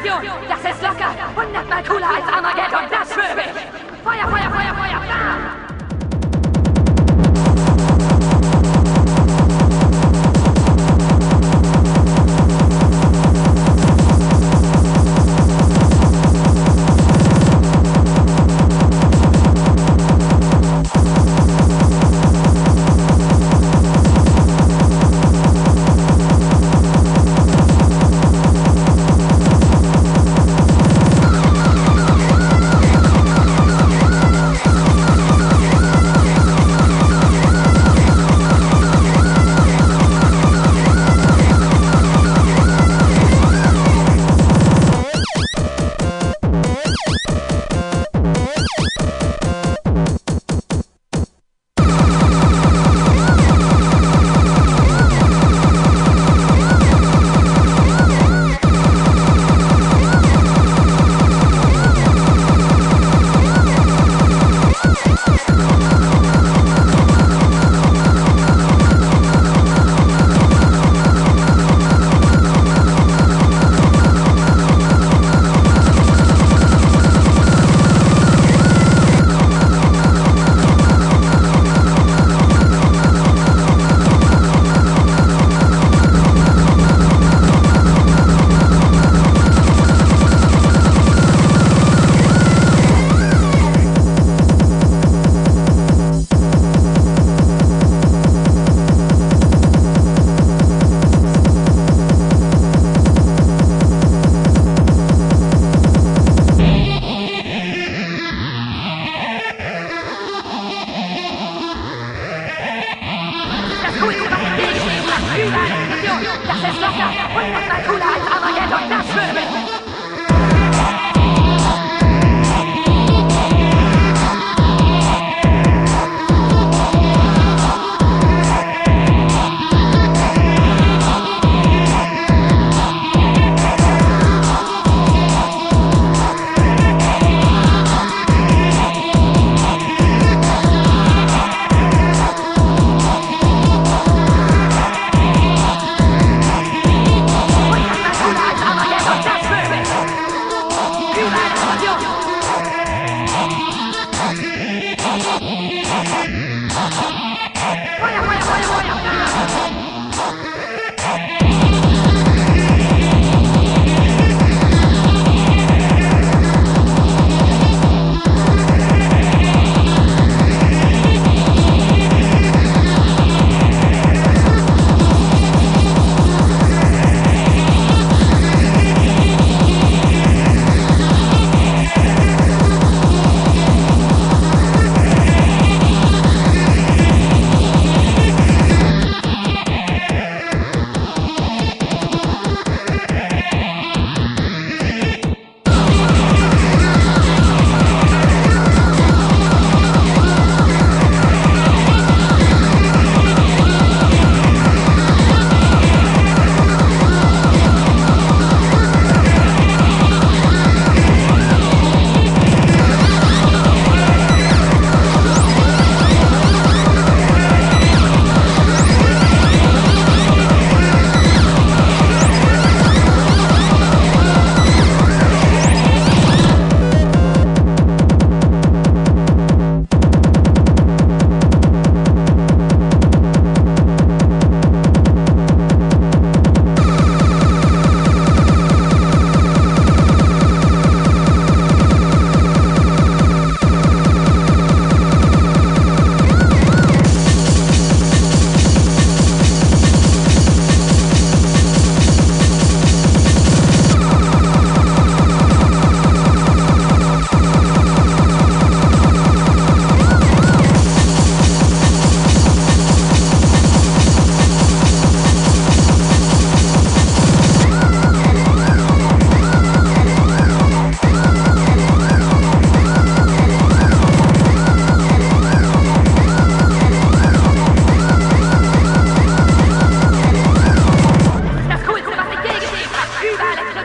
Explosion. Das ist locker hundertmal cooler als Armageddon, das schwöre ich. Feuer, Feuer, Feuer, Feuer, Feuer. Das ist locker hundertmal cooler als Armageddon, das schwöre ich! Feuer,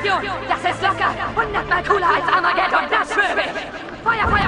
Explosion! Das ist locker hundertmal cooler als Armageddon, das schwöre ich! Feuer, Feuer,